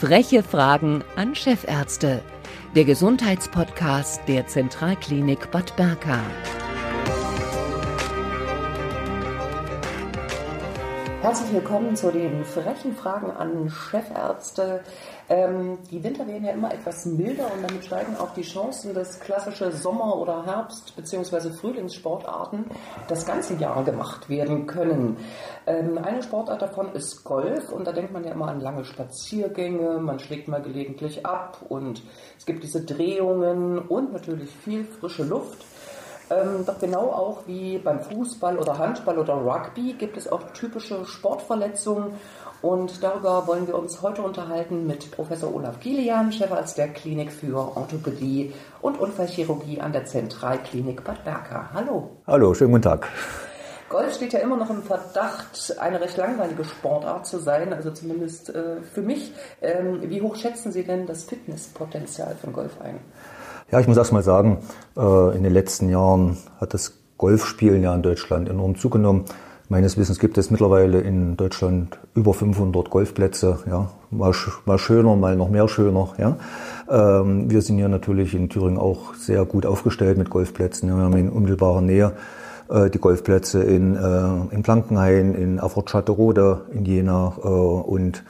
Freche Fragen an Chefärzte. Der Gesundheitspodcast der Zentralklinik Bad Berka. Herzlich willkommen zu den frechen Fragen an Chefärzte. Ähm, die Winter werden ja immer etwas milder und damit steigen auch die Chancen, dass klassische Sommer- oder Herbst- bzw. Frühlingssportarten das ganze Jahr gemacht werden können. Ähm, eine Sportart davon ist Golf und da denkt man ja immer an lange Spaziergänge, man schlägt mal gelegentlich ab und es gibt diese Drehungen und natürlich viel frische Luft. Ähm, doch genau auch wie beim Fußball oder Handball oder Rugby gibt es auch typische Sportverletzungen. Und darüber wollen wir uns heute unterhalten mit Professor Olaf Kilian, Chefarzt der Klinik für Orthopädie und Unfallchirurgie an der Zentralklinik Bad Berka. Hallo. Hallo, schönen guten Tag. Golf steht ja immer noch im Verdacht, eine recht langweilige Sportart zu sein, also zumindest äh, für mich. Ähm, wie hoch schätzen Sie denn das Fitnesspotenzial von Golf ein? Ja, ich muss erst mal sagen, äh, in den letzten Jahren hat das Golfspielen ja in Deutschland enorm zugenommen. Meines Wissens gibt es mittlerweile in Deutschland über 500 Golfplätze. Ja, mal, mal schöner, mal noch mehr schöner. Ja, ähm, wir sind hier natürlich in Thüringen auch sehr gut aufgestellt mit Golfplätzen. Wir haben in unmittelbarer Nähe äh, die Golfplätze in, äh, in Blankenhain, in Erfurt-Schatterode, in Jena und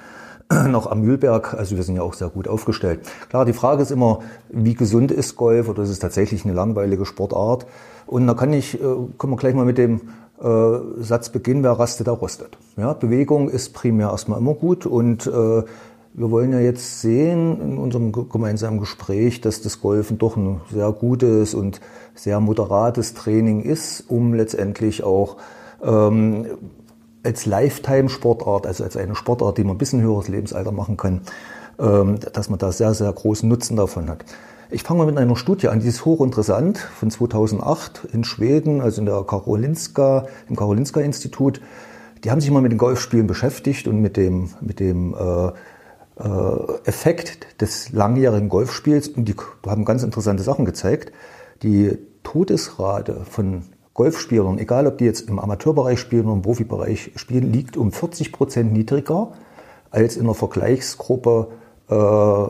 noch am Mühlberg. Also wir sind ja auch sehr gut aufgestellt. Klar, die Frage ist immer, wie gesund ist Golf oder ist es tatsächlich eine langweilige Sportart? Und da kann ich, äh, können wir gleich mal mit dem äh, Satz beginnen, wer rastet, der rostet. Ja, Bewegung ist primär erstmal immer gut und äh, wir wollen ja jetzt sehen in unserem gemeinsamen Gespräch, dass das Golfen doch ein sehr gutes und sehr moderates Training ist, um letztendlich auch ähm, als Lifetime-Sportart, also als eine Sportart, die man ein bisschen höheres Lebensalter machen kann, ähm, dass man da sehr, sehr großen Nutzen davon hat. Ich fange mal mit einer Studie an, die ist hochinteressant, von 2008 in Schweden, also in der Karolinska, im Karolinska-Institut. Die haben sich mal mit den Golfspielen beschäftigt und mit dem, mit dem äh, äh, Effekt des langjährigen Golfspiels und die haben ganz interessante Sachen gezeigt. Die Todesrate von Golfspielern, egal ob die jetzt im Amateurbereich spielen oder im Profibereich spielen, liegt um 40 Prozent niedriger als in der Vergleichsgruppe äh,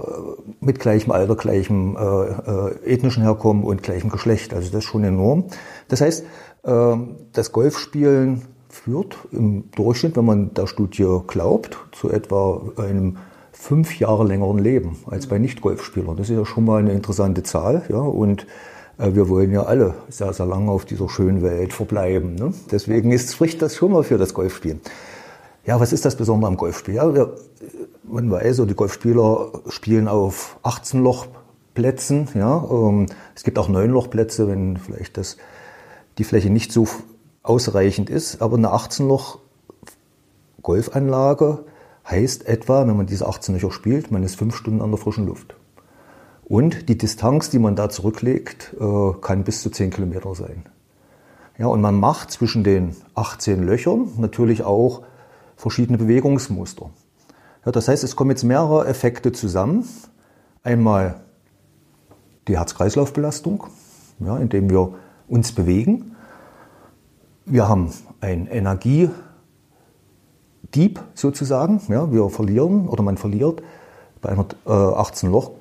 mit gleichem Alter, gleichem äh, äh, ethnischen Herkommen und gleichem Geschlecht. Also das ist schon enorm. Das heißt, äh, das Golfspielen führt im Durchschnitt, wenn man der Studie glaubt, zu etwa einem fünf Jahre längeren Leben als bei Nicht-Golfspielern. Das ist ja schon mal eine interessante Zahl. Ja, und wir wollen ja alle sehr, sehr lange auf dieser schönen Welt verbleiben. Ne? Deswegen ist, spricht das schon mal für das Golfspielen. Ja, was ist das Besondere am Golfspiel? Ja, wir, man weiß, die Golfspieler spielen auf 18 Lochplätzen. Ja, ähm, es gibt auch 9 Lochplätze, wenn vielleicht das, die Fläche nicht so ausreichend ist. Aber eine 18 Loch Golfanlage heißt etwa, wenn man diese 18 Löcher spielt, man ist fünf Stunden an der frischen Luft. Und die Distanz, die man da zurücklegt, äh, kann bis zu 10 Kilometer sein. Ja, und man macht zwischen den 18 Löchern natürlich auch verschiedene Bewegungsmuster. Ja, das heißt, es kommen jetzt mehrere Effekte zusammen. Einmal die Herz-Kreislauf-Belastung, ja, indem wir uns bewegen. Wir haben ein Energiedieb sozusagen. Ja, wir verlieren oder man verliert bei einer äh, 18-Loch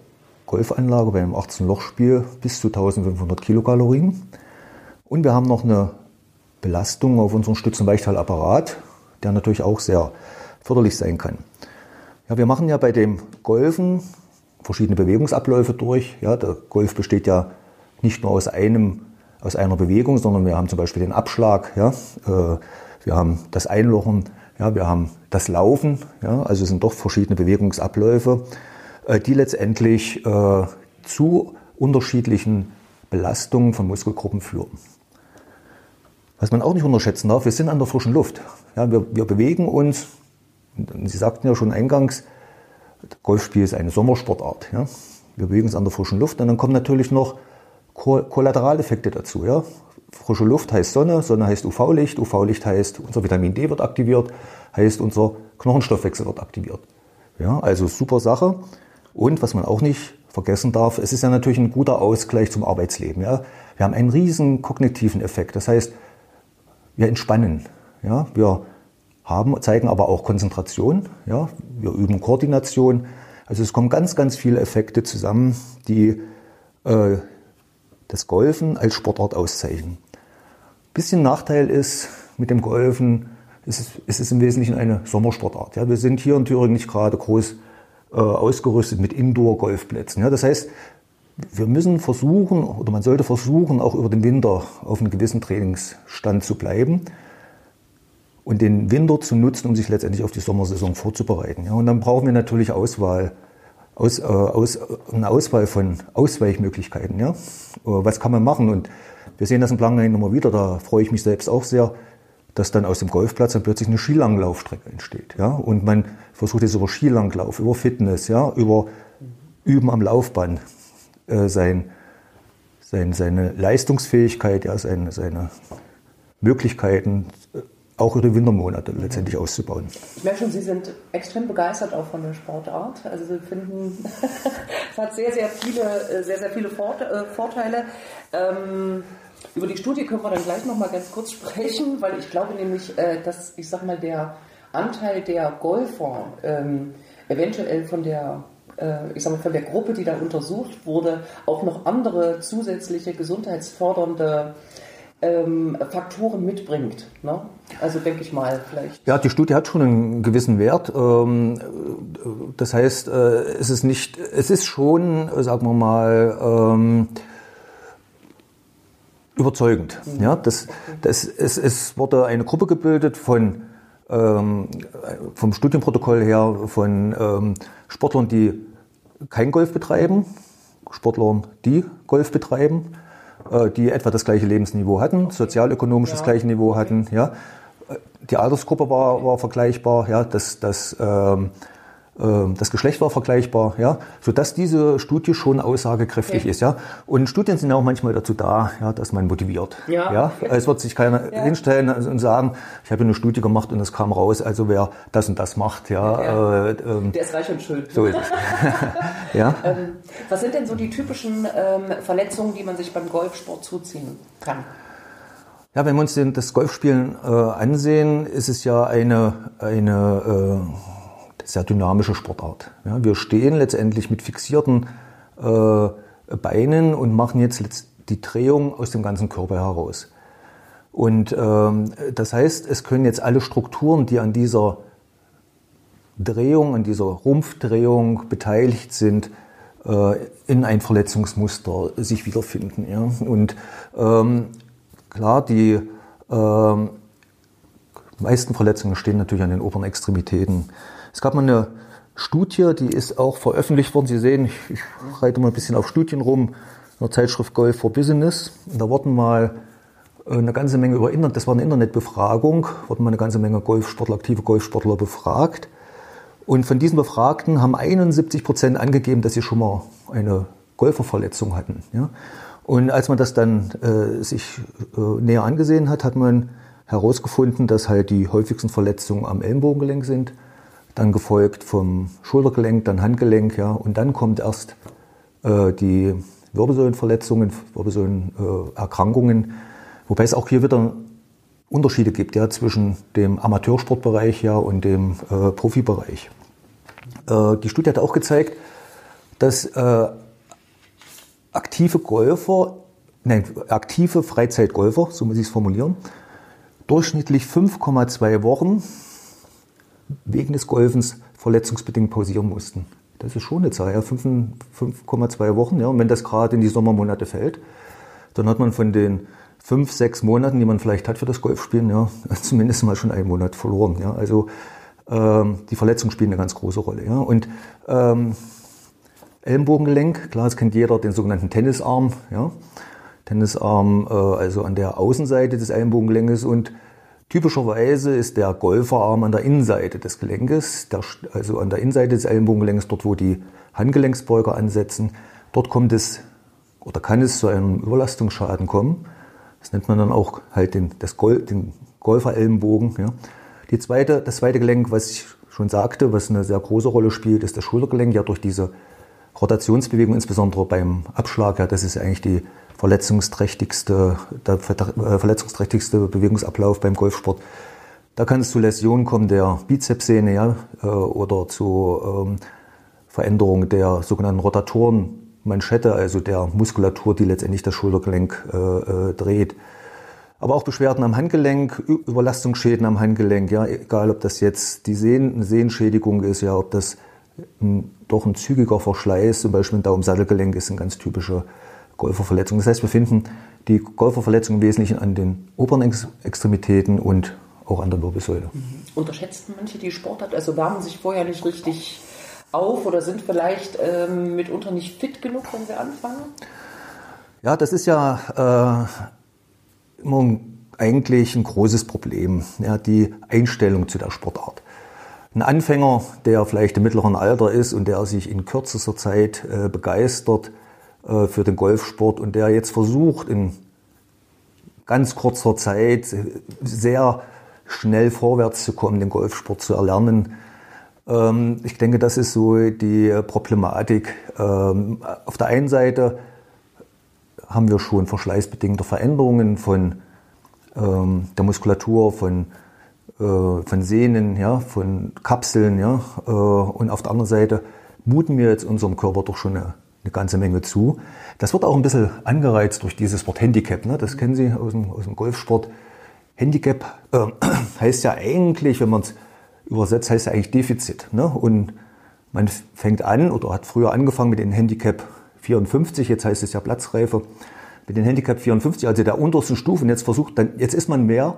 Golfanlage bei einem 18-Loch-Spiel bis zu 1500 Kilokalorien. Und wir haben noch eine Belastung auf unseren Stütz- und Weichteilapparat, der natürlich auch sehr förderlich sein kann. Ja, wir machen ja bei dem Golfen verschiedene Bewegungsabläufe durch. Ja, der Golf besteht ja nicht nur aus einem, aus einer Bewegung, sondern wir haben zum Beispiel den Abschlag, ja, äh, wir haben das Einlochen, ja, wir haben das Laufen, ja, also es sind doch verschiedene Bewegungsabläufe. Äh, die letztendlich äh, zu unterschiedlichen Belastungen von Muskelgruppen führen. Was man auch nicht unterschätzen darf, wir sind an der frischen Luft. Ja, wir, wir bewegen uns, Sie sagten ja schon eingangs, Golfspiel ist eine Sommersportart. Ja. Wir bewegen uns an der frischen Luft und dann kommen natürlich noch Kollateraleffekte dazu. Ja. Frische Luft heißt Sonne, Sonne heißt UV-Licht, UV-Licht heißt unser Vitamin D wird aktiviert, heißt unser Knochenstoffwechsel wird aktiviert. Ja, also super Sache. Und was man auch nicht vergessen darf, es ist ja natürlich ein guter Ausgleich zum Arbeitsleben. Ja? Wir haben einen riesen kognitiven Effekt. Das heißt, wir entspannen. Ja? Wir haben, zeigen aber auch Konzentration. Ja? Wir üben Koordination. Also es kommen ganz, ganz viele Effekte zusammen, die äh, das Golfen als Sportart auszeichnen. Bisschen Nachteil ist mit dem Golfen, es ist, es ist im Wesentlichen eine Sommersportart. Ja, wir sind hier in Thüringen nicht gerade groß ausgerüstet mit Indoor-Golfplätzen. Ja, das heißt, wir müssen versuchen oder man sollte versuchen, auch über den Winter auf einem gewissen Trainingsstand zu bleiben und den Winter zu nutzen, um sich letztendlich auf die Sommersaison vorzubereiten. Ja, und dann brauchen wir natürlich Auswahl, aus, äh, aus, eine Auswahl von Ausweichmöglichkeiten. Ja? Äh, was kann man machen? Und wir sehen das in Blankenhain immer wieder, da freue ich mich selbst auch sehr, dass dann aus dem Golfplatz dann plötzlich eine Skilanglaufstrecke entsteht. Ja? Und man versucht jetzt über Skilanglauf, über Fitness, ja? über Üben am Laufband äh, sein, sein, seine Leistungsfähigkeit, ja? seine, seine Möglichkeiten äh, auch über die Wintermonate letztendlich auszubauen. Ich merke schon, Sie sind extrem begeistert auch von der Sportart. Also Sie finden, es hat sehr, sehr viele, äh, sehr, sehr viele äh, Vorteile. Ähm, über die Studie können wir dann gleich noch mal ganz kurz sprechen, weil ich glaube nämlich, äh, dass, ich sag mal, der Anteil der Golfer ähm, eventuell von der ich sag mal, von der Gruppe, die da untersucht wurde, auch noch andere zusätzliche gesundheitsfördernde ähm, Faktoren mitbringt. Ne? Also denke ich mal vielleicht. Ja, die Studie hat schon einen gewissen Wert. Ähm, das heißt, äh, es ist nicht, es ist schon, sagen wir mal, ähm, überzeugend. Mhm. Ja, das, das, es, es wurde eine Gruppe gebildet von ähm, vom Studienprotokoll her von ähm, Sportlern, die kein Golf betreiben, Sportlern, die Golf betreiben äh, die etwa das gleiche Lebensniveau hatten, sozialökonomisch ja. das gleiche Niveau hatten. Ja. Die Altersgruppe war, war vergleichbar, ja, das, das ähm, ähm, das Geschlecht war vergleichbar, ja, sodass diese Studie schon aussagekräftig okay. ist, ja. Und Studien sind auch manchmal dazu da, ja, dass man motiviert, ja. ja? Es wird sich keiner ja. hinstellen und sagen, ich habe eine Studie gemacht und es kam raus, also wer das und das macht, ja. ja. Äh, ähm, Der ist reich und schön. So ist es. ja. Ähm, was sind denn so die typischen ähm, Verletzungen, die man sich beim Golfsport zuziehen kann? Ja, wenn wir uns das Golfspielen äh, ansehen, ist es ja eine, eine äh, sehr dynamische Sportart. Ja, wir stehen letztendlich mit fixierten äh, Beinen und machen jetzt die Drehung aus dem ganzen Körper heraus. Und ähm, das heißt, es können jetzt alle Strukturen, die an dieser Drehung, an dieser Rumpfdrehung beteiligt sind, äh, in ein Verletzungsmuster sich wiederfinden. Ja? Und ähm, klar, die ähm, meisten Verletzungen stehen natürlich an den oberen Extremitäten. Es gab mal eine Studie, die ist auch veröffentlicht worden. Sie sehen, ich, ich reite mal ein bisschen auf Studien rum, in der Zeitschrift Golf for Business. Und da wurden mal äh, eine ganze Menge über Internet, das war eine Internetbefragung, wurden mal eine ganze Menge Golfsportler, aktive Golfsportler befragt. Und von diesen Befragten haben 71 Prozent angegeben, dass sie schon mal eine Golferverletzung hatten. Ja? Und als man das dann äh, sich äh, näher angesehen hat, hat man herausgefunden, dass halt die häufigsten Verletzungen am Ellenbogengelenk sind dann gefolgt vom Schultergelenk, dann Handgelenk, ja, und dann kommt erst äh, die Wirbelsäulenverletzungen, Wirbelsäulenerkrankungen, äh, wobei es auch hier wieder Unterschiede gibt, ja, zwischen dem Amateursportbereich ja und dem äh, Profibereich. Äh, die Studie hat auch gezeigt, dass äh, aktive Golfer, nein, aktive Freizeitgolfer, so muss ich es formulieren, durchschnittlich 5,2 Wochen wegen des Golfens verletzungsbedingt pausieren mussten. Das ist schon eine Zahl, ja, 5,2 Wochen. Ja, und wenn das gerade in die Sommermonate fällt, dann hat man von den fünf, sechs Monaten, die man vielleicht hat für das Golfspielen, ja, zumindest mal schon einen Monat verloren. Ja. Also ähm, die Verletzungen spielen eine ganz große Rolle. Ja. Und ähm, Ellenbogengelenk, klar, das kennt jeder, den sogenannten Tennisarm. Ja. Tennisarm, äh, also an der Außenseite des Ellenbogengelenkes und Typischerweise ist der Golferarm an der Innenseite des Gelenkes, also an der Innenseite des Ellenbogengelenks, dort wo die Handgelenksbeuger ansetzen. Dort kommt es oder kann es zu einem Überlastungsschaden kommen. Das nennt man dann auch halt den, das Gol den Golferellenbogen. Ja. Die zweite, das zweite Gelenk, was ich schon sagte, was eine sehr große Rolle spielt, ist das Schultergelenk. Ja, durch diese Rotationsbewegung, insbesondere beim Abschlag, ja, das ist eigentlich die verletzungsträchtigste, der äh, verletzungsträchtigste Bewegungsablauf beim Golfsport. Da kann es zu Läsionen kommen der Bizepssehne ja, äh, oder zu Veränderung der sogenannten Rotatorenmanschette, also der Muskulatur, die letztendlich das Schultergelenk äh, äh, dreht. Aber auch Beschwerden am Handgelenk, Überlastungsschäden am Handgelenk, ja, egal ob das jetzt die Sehn, eine Sehenschädigung ist, ja, ob das ein, doch ein zügiger Verschleiß, zum Beispiel ein Daumensattelgelenk ist eine ganz typische Golferverletzung. Das heißt, wir finden die Golferverletzung im Wesentlichen an den oberen Extremitäten und auch an der Wirbelsäule. Mhm. Unterschätzen manche die Sportart, also wärmen sich vorher nicht richtig auf oder sind vielleicht ähm, mitunter nicht fit genug, wenn sie anfangen? Ja, das ist ja äh, immer eigentlich ein großes Problem, ja, die Einstellung zu der Sportart. Ein Anfänger, der vielleicht im mittleren Alter ist und der sich in kürzester Zeit äh, begeistert äh, für den Golfsport und der jetzt versucht, in ganz kurzer Zeit sehr schnell vorwärts zu kommen, den Golfsport zu erlernen. Ähm, ich denke, das ist so die Problematik. Ähm, auf der einen Seite haben wir schon verschleißbedingte Veränderungen von ähm, der Muskulatur, von, äh, von Sehnen, ja, von Kapseln. Ja, äh, und auf der anderen Seite muten wir jetzt unserem Körper doch schon eine, eine ganze Menge zu. Das wird auch ein bisschen angereizt durch dieses Wort Handicap. Ne? Das kennen Sie aus dem, aus dem Golfsport. Handicap äh, heißt ja eigentlich, wenn man es übersetzt, heißt ja eigentlich Defizit. Ne? Und man fängt an oder hat früher angefangen mit dem Handicap 54, jetzt heißt es ja Platzreife, mit dem Handicap 54, also der untersten Stufe. Und jetzt versucht, dann, jetzt ist man mehr,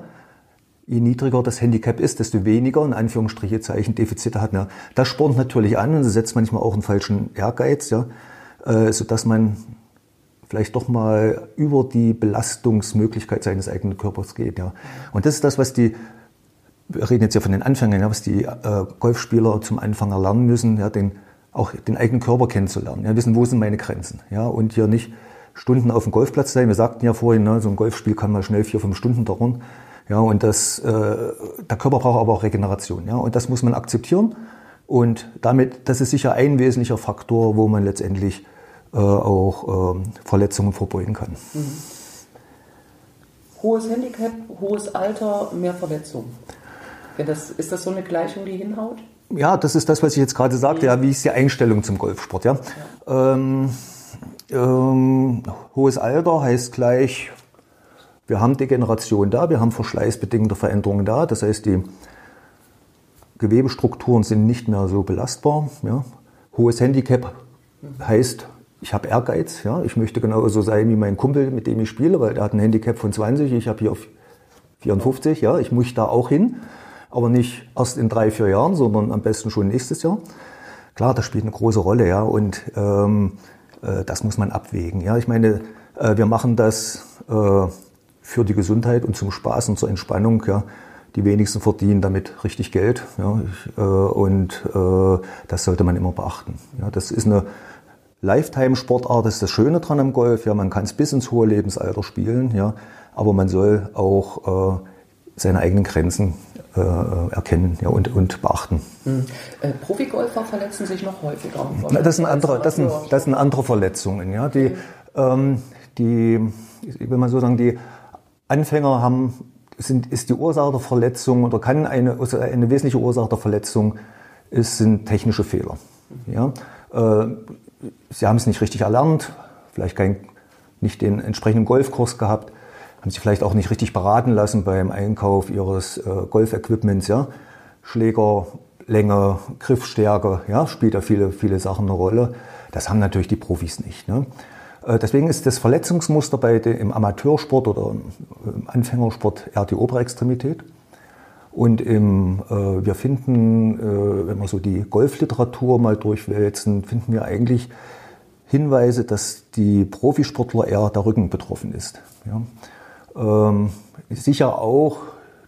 je niedriger das Handicap ist, desto weniger, in Anführungsstriche, Zeichen Defizite hat. Ne? Das spornt natürlich an und setzt manchmal auch einen falschen Ehrgeiz, ja, äh, sodass man vielleicht doch mal über die Belastungsmöglichkeit seines eigenen Körpers geht. Ja. Und das ist das, was die, wir reden jetzt ja von den Anfängern, ja, was die äh, Golfspieler zum Anfang erlernen müssen, ja, den, auch den eigenen Körper kennenzulernen, ja, wissen, wo sind meine Grenzen. Ja, und hier nicht Stunden auf dem Golfplatz sein. Wir sagten ja vorhin, ne, so ein Golfspiel kann mal schnell vier, fünf Stunden dauern. Ja, und das, äh, der Körper braucht aber auch Regeneration. Ja, und das muss man akzeptieren. Und damit, das ist sicher ein wesentlicher Faktor, wo man letztendlich äh, auch ähm, Verletzungen vorbeugen kann. Mhm. Hohes Handicap, hohes Alter, mehr Verletzungen. Das, ist das so eine Gleichung, die hinhaut? Ja, das ist das, was ich jetzt gerade sagte. Ja, wie ist die Einstellung zum Golfsport? Ja? ja. Ähm, ähm, hohes Alter heißt gleich, wir haben Degeneration da, wir haben verschleißbedingte Veränderungen da. Das heißt, die Gewebestrukturen sind nicht mehr so belastbar. Ja? Hohes Handicap heißt, ich habe Ehrgeiz, ja, ich möchte genauso sein wie mein Kumpel, mit dem ich spiele, weil der hat ein Handicap von 20, ich habe hier 54, ja, ich muss da auch hin, aber nicht erst in drei, vier Jahren, sondern am besten schon nächstes Jahr. Klar, das spielt eine große Rolle, ja, und ähm, äh, das muss man abwägen, ja. Ich meine, äh, wir machen das äh, für die Gesundheit und zum Spaß und zur Entspannung, ja. Die wenigsten verdienen damit richtig Geld, ja, ich, äh, und äh, das sollte man immer beachten. Ja, das ist eine Lifetime-Sportart ist das Schöne dran am Golf. Ja, man kann es bis ins hohe Lebensalter spielen, ja, aber man soll auch äh, seine eigenen Grenzen äh, erkennen ja, und, und beachten. Mhm. Äh, Profigolfer verletzen sich noch häufiger. Na, das, sind andere, das, sind, das sind andere Verletzungen. Ja, die, ähm, die, ich will mal so sagen, die Anfänger haben, sind, ist die Ursache der Verletzung oder kann eine, also eine wesentliche Ursache der Verletzung ist, sind technische Fehler. Ja? Äh, sie haben es nicht richtig erlernt, vielleicht kein, nicht den entsprechenden Golfkurs gehabt, haben sich vielleicht auch nicht richtig beraten lassen beim Einkauf ihres äh, Golfequipments, ja. Schläger, Griffstärke, ja, spielt da viele, viele Sachen eine Rolle. Das haben natürlich die Profis nicht. Ne? Äh, deswegen ist das Verletzungsmuster bei dem, im Amateursport oder im Anfängersport eher die obere Extremität. Und im, äh, wir finden, äh, wenn wir so die Golfliteratur mal durchwälzen, finden wir eigentlich Hinweise, dass die Profisportler eher der Rücken betroffen ist. Ja. Ähm, sicher auch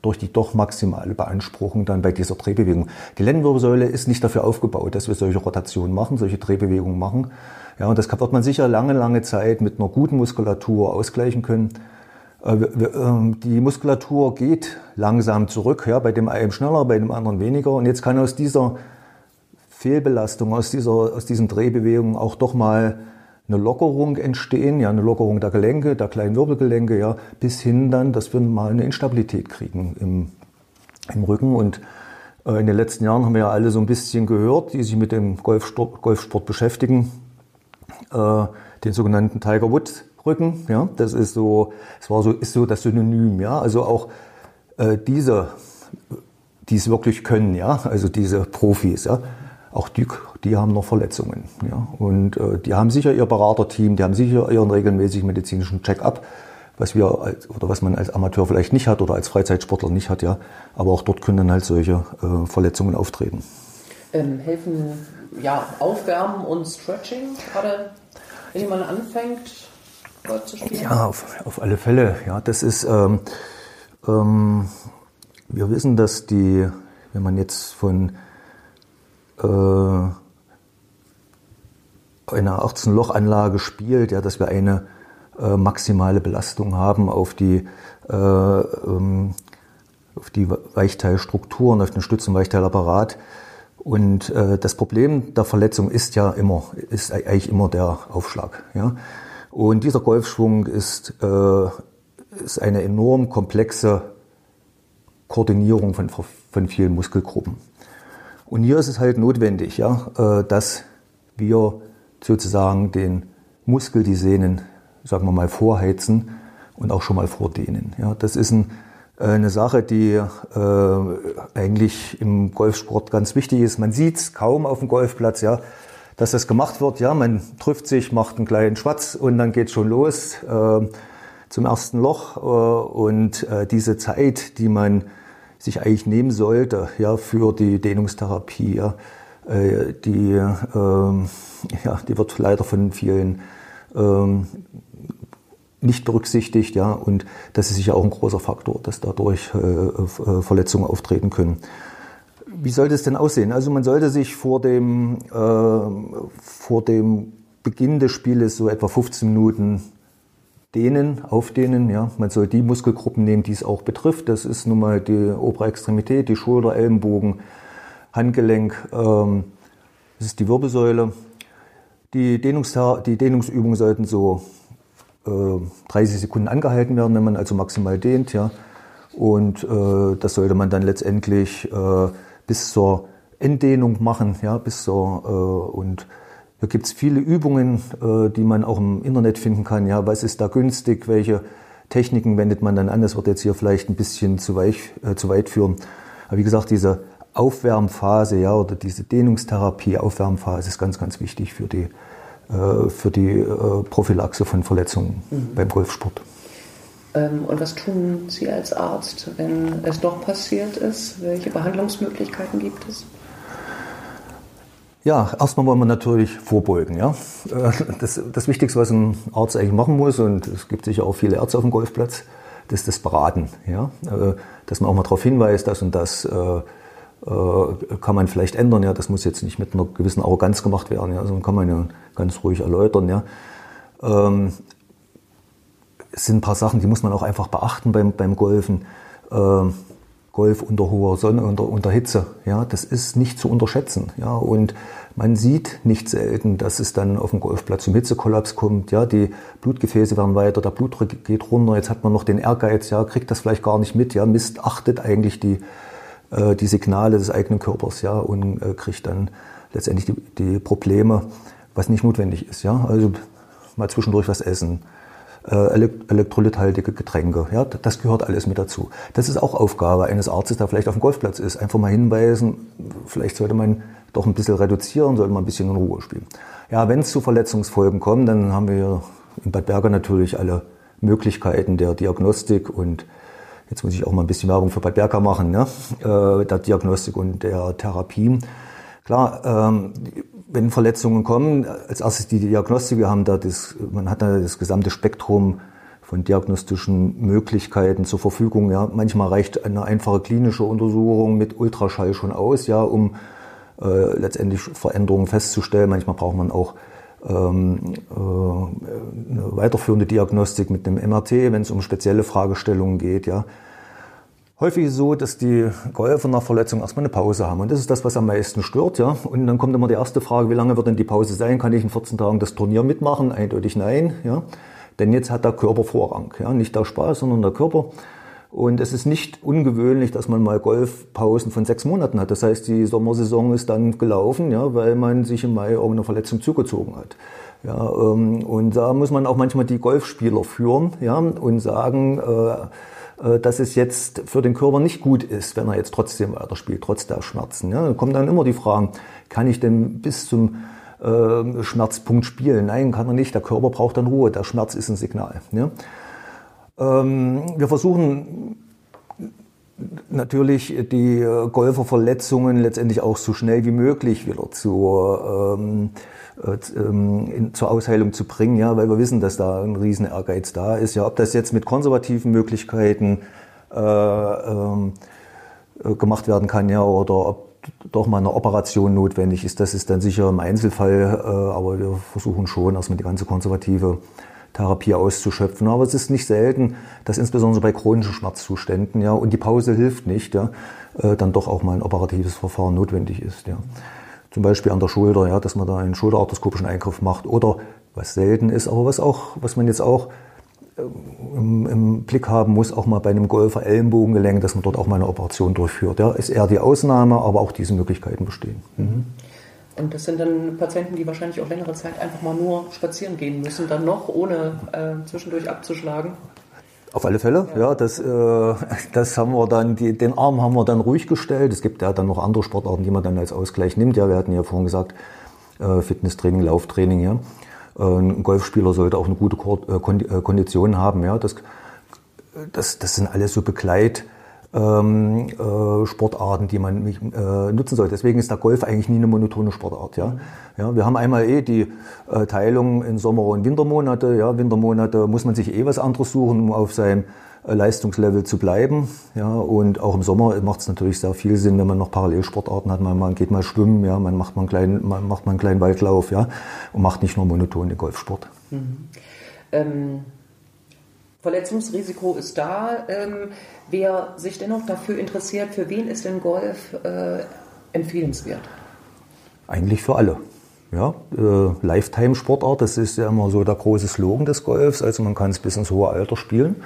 durch die doch maximale Beanspruchung dann bei dieser Drehbewegung. Die Lendenwirbelsäule ist nicht dafür aufgebaut, dass wir solche Rotationen machen, solche Drehbewegungen machen. Ja, und das wird man sicher lange, lange Zeit mit einer guten Muskulatur ausgleichen können. Äh, ähm, die Muskulatur geht langsam zurück, ja, bei dem einen schneller, bei dem anderen weniger. Und jetzt kann aus dieser Fehlbelastung, aus, dieser, aus diesen Drehbewegungen auch doch mal eine Lockerung entstehen, ja, eine Lockerung der Gelenke, der kleinen Wirbelgelenke, ja, bis hin dann, dass wir mal eine Instabilität kriegen im, im Rücken. Und Äh, in den letzten Jahren haben wir ja alle so ein bisschen gehört, die sich mit dem Golfsport, Golfsport beschäftigen, äh, den sogenannten Tiger Woods Rücken. Ja, das ist so, es war so, ist so das Synonym. Ja, also auch äh, diese, die es wirklich können. Ja, also diese Profis. Ja, auch die, die haben noch Verletzungen. Ja, und äh, die haben sicher ihr Beraterteam, die haben sicher ihren regelmäßigen medizinischen Check-up was wir als, oder was man als Amateur vielleicht nicht hat oder als Freizeitsportler nicht hat, ja. Aber auch dort können dann halt solche äh, Verletzungen auftreten. Ähm, helfen ja Aufwärmen und Stretching, gerade wenn jemand anfängt, Golf zu spielen? Ja, auf, auf alle Fälle. Ja, das ist. Ähm, ähm, wir wissen, dass die, wenn man jetzt von einer 18-Loch-Anlage spielt, ja, dass wir eine äh, maximale Belastung haben auf die, äh, ähm, auf die Weichteilstrukturen, auf den Stütz- und Weichteilapparat. Und äh, das Problem der Verletzung ist ja immer, ist eigentlich immer der Aufschlag. Ja? Und dieser Golfschwung ist, äh, ist eine enorm komplexe Koordinierung von, von vielen Muskelgruppen. Und hier ist es halt notwendig, ja, äh, dass wir sozusagen den Muskel, die Sehnen sagen wir mal, vorheizen und auch schon mal vordehnen. Ja, das ist ein, äh, eine Sache, die äh, eigentlich im Golfsport ganz wichtig ist. Man sieht es kaum auf dem Golfplatz, ja, dass das gemacht wird. Ja, man trifft sich, macht einen kleinen Schwatz und dann geht schon los äh, zum ersten Loch. Äh, und äh, diese Zeit, die man sich eigentlich nehmen sollte, ja, für die Dehnungstherapie, ja, äh, die, ähm, ja, die wird leider von vielen ähm, nicht berücksichtigt, ja, und das ist sicher auch ein großer Faktor, dass dadurch äh, äh, Verletzungen auftreten können. Wie sollte es denn aussehen? Also man sollte sich vor dem, äh, vor dem Beginn des Spieles so etwa 15 Minuten dehnen, aufdehnen. Ja. Man soll die Muskelgruppen nehmen, die es auch betrifft. Das ist nun mal die obere Extremität, die Schulter, Ellenbogen, Handgelenk, ähm, das ist die Wirbelsäule. Die, Dehnungs die Dehnungsübungen sollten so 30 äh, Sekunden angehalten werden, wenn man also maximal dehnt. Ja. Und äh, das sollte man dann letztendlich äh, bis zur Enddehnung machen, ja, bis zur, äh, und da gibt es viele Übungen, äh, die man auch im Internet finden kann. Ja, was ist da günstig? Welche Techniken wendet man dann an? Das wird jetzt hier vielleicht ein bisschen zu, weich, äh, zu weit führen. Aber wie gesagt, diese Aufwärmphase, ja, oder diese Dehnungstherapie, Aufwärmphase ist ganz, ganz wichtig für die äh, für die äh, Prophylaxe von Verletzungen mhm. beim Golfsport. Ähm, und was tun Sie als Arzt, wenn es doch passiert ist? Welche Behandlungsmöglichkeiten gibt es? Ja, erstmal wollen wir natürlich vorbeugen. Ja? Äh, das, das Wichtigste, was ein Arzt eigentlich machen muss, und es gibt sicher auch viele Ärzte auf dem Golfplatz, das ist das Beraten. Ja? Dass man auch mal darauf hinweist, dass und das äh, kann man vielleicht ändern. Ja, das muss jetzt nicht mit einer gewissen Arroganz gemacht werden, ja, sondern kann man ja ganz ruhig erläutern. Ja. Ähm, es sind ein paar Sachen, die muss man auch einfach beachten beim, beim Golfen. Ähm, Golf unter hoher Sonne, unter, unter Hitze, ja, das ist nicht zu unterschätzen. Ja, und man sieht nicht selten, dass es dann auf dem Golfplatz zum Hitzekollaps kommt. Ja, die Blutgefäße werden weiter, der Blutdruck geht runter. Jetzt hat man noch den Ehrgeiz, ja, kriegt das vielleicht gar nicht mit. Ja, missachtet eigentlich die äh, die Signale des eigenen Körpers, ja, und äh, kriegt dann letztendlich die, die, Probleme, was nicht notwendig ist, ja. Also mal zwischendurch was essen, elektrolythaltige Getränke, ja, das gehört alles mit dazu. Das ist auch Aufgabe eines Arztes, der vielleicht auf dem Golfplatz ist. Einfach mal hinweisen, vielleicht sollte man doch ein bisschen reduzieren, sollte man ein bisschen in Ruhe spielen. Ja, wenn es zu Verletzungsfolgen kommt, dann haben wir in Bad Berger natürlich alle Möglichkeiten der Diagnostik und jetzt muss ich auch mal ein bisschen Werbung für Bad Berka machen, ne? äh, der Diagnostik und der Therapie. Klar, ähm, wenn Verletzungen kommen, als erstes die Diagnostik, wir haben da das, man hat da das gesamte Spektrum von diagnostischen Möglichkeiten zur Verfügung. Ja. Manchmal reicht eine einfache klinische Untersuchung mit Ultraschall schon aus, ja, um äh, letztendlich Veränderungen festzustellen. Manchmal braucht man auch ähm, äh, eine weiterführende Diagnostik mit einem MRT, wenn es um spezielle Fragestellungen geht. Ja. Häufig ist es so, dass die Golfer nach Verletzung erstmal eine Pause haben. Und das ist das, was am meisten stört. Ja. Und dann kommt immer die erste Frage, wie lange wird denn die Pause sein? Kann ich in 14 Tagen das Turnier mitmachen? Eindeutig nein. Ja. Denn jetzt hat der Körper Vorrang. Ja. Nicht der Spaß, sondern der Körper. Und es ist nicht ungewöhnlich, dass man mal Golfpausen von sechs Monaten hat. Das heißt, die Sommersaison ist dann gelaufen, ja, weil man sich im Mai irgendeine Verletzung zugezogen hat. Ja, ähm, und da muss man auch manchmal die Golfspieler führen ja, und sagen, äh, dass es jetzt für den Körper nicht gut ist, wenn er jetzt trotzdem weiterspielt, trotz der Schmerzen. Ja. Da kommen dann immer die Fragen, kann ich denn bis zum äh, Schmerzpunkt spielen? Nein, kann er nicht. Der Körper braucht dann Ruhe. Der Schmerz ist ein Signal. Ja. Ähm, wir versuchen natürlich die äh, Golferverletzungen letztendlich auch so schnell wie möglich wieder zur, ähm, äh, zur Ausheilung zu bringen, ja, weil wir wissen, dass da ein riesen Ehrgeiz da ist. Ja, ob das jetzt mit konservativen Möglichkeiten äh, ähm, äh, gemacht werden kann, ja, oder ob doch mal eine Operation notwendig ist, das ist dann sicher im Einzelfall, äh, aber wir versuchen schon erstmal die ganze konservative Therapie auszuschöpfen. Aber es ist nicht selten, dass insbesondere bei chronischen Schmerzzuständen, ja, und die Pause hilft nicht, ja, äh, dann doch auch mal ein operatives Verfahren notwendig ist, ja. Zum Beispiel an der Schulter, ja, dass man da einen schulterarthroskopischen Eingriff macht oder was selten ist, aber was auch, was man jetzt auch äh, im, im, Blick haben muss, auch mal bei einem Golfer Ellenbogengelenk, dass man dort auch mal eine Operation durchführt. Ja, ist eher die Ausnahme, aber auch diese Möglichkeiten bestehen. Mhm. Und das sind dann Patienten, die wahrscheinlich auch längere Zeit einfach mal nur spazieren gehen müssen, dann noch, ohne äh, zwischendurch abzuschlagen. Auf alle Fälle, ja, das, äh, das haben wir dann, die, den Arm haben wir dann ruhig gestellt. Es gibt ja dann noch andere Sportarten, die man dann als Ausgleich nimmt. Ja, wir hatten ja vorhin gesagt, äh, Fitnesstraining, Lauftraining, ja. Äh, ein Golfspieler sollte auch eine gute äh, äh, Kondition haben, ja. Das, das, das sind alles so Begleit, ähm, äh, Sportarten, die man äh, nutzen soll. Deswegen ist der Golf eigentlich nie eine monotone Sportart. Ja? Ja, wir haben einmal eh die äh, Teilung in Sommer- und Wintermonate. Ja? Wintermonate muss man sich eh was anderes suchen, um auf seinem äh, Leistungslevel zu bleiben. Ja? Und auch im Sommer macht es natürlich sehr viel Sinn, wenn man noch Parallelsportarten hat. Man, man geht mal schwimmen, ja? man, macht mal einen kleinen, man macht mal einen kleinen Waldlauf ja? und macht nicht nur monoton den Golfsport. Mhm. Ähm Verletzungsrisiko ist da. Ähm, wer sich dennoch dafür interessiert, für wen ist denn Golf äh, empfehlenswert? Eigentlich für alle. Ja, äh, Lifetime-Sportart, das ist ja immer so der große Slogan des Golfs. Also man kann es bis ins hohe Alter spielen.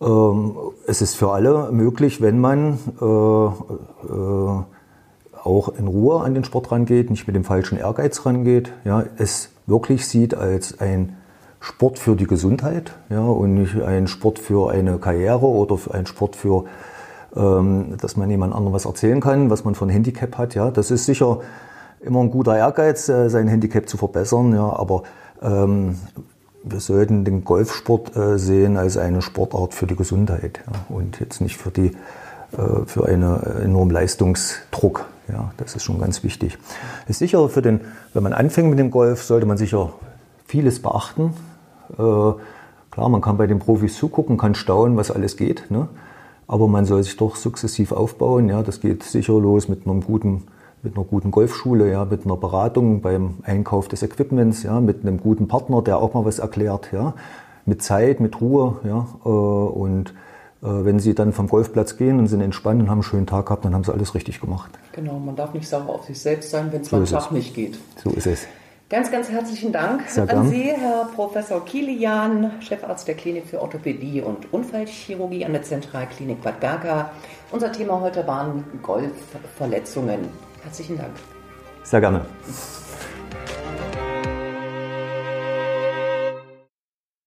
Ähm, es ist für alle möglich, wenn man äh, äh, auch in Ruhe an den Sport rangeht, nicht mit dem falschen Ehrgeiz rangeht, ja, es wirklich sieht als ein Sport für die Gesundheit ja, und nicht ein Sport für eine Karriere oder ein Sport für, ähm, dass man jemand anderem was erzählen kann, was man ein Handicap hat. Ja. Das ist sicher immer ein guter Ehrgeiz, äh, sein Handicap zu verbessern, ja, aber ähm, wir sollten den Golfsport äh, sehen als eine Sportart für die Gesundheit ja, und jetzt nicht für, die, äh, für einen enormen Leistungsdruck. Ja, das ist schon ganz wichtig. Ist sicher für den, wenn man anfängt mit dem Golf, sollte man sicher vieles beachten. Äh, klar, man kann bei den Profis zugucken, kann staunen, was alles geht. Ne? Aber man soll sich doch sukzessiv aufbauen. Ja, das geht sicher los mit einem guten mit einer guten Golfschule, ja, mit einer Beratung beim Einkauf des Equipments, ja, mit einem guten Partner, der auch mal was erklärt, ja, mit Zeit, mit Ruhe, ja, äh, und äh, wenn Sie dann vom Golfplatz gehen und sind entspannt und haben einen schönen Tag gehabt, dann haben Sie alles richtig gemacht. Genau, man darf nicht sauer auf sich selbst sein, wenn es so mal Tag nicht geht. So ist es. Ganz, ganz herzlichen Dank Sehr an Sie, Herr Professor Kilian, Chefarzt der Klinik für Orthopädie und Unfallchirurgie an der Zentralklinik Bad Gaga. Unser Thema heute waren Golfverletzungen. Herzlichen Dank. Sehr gerne.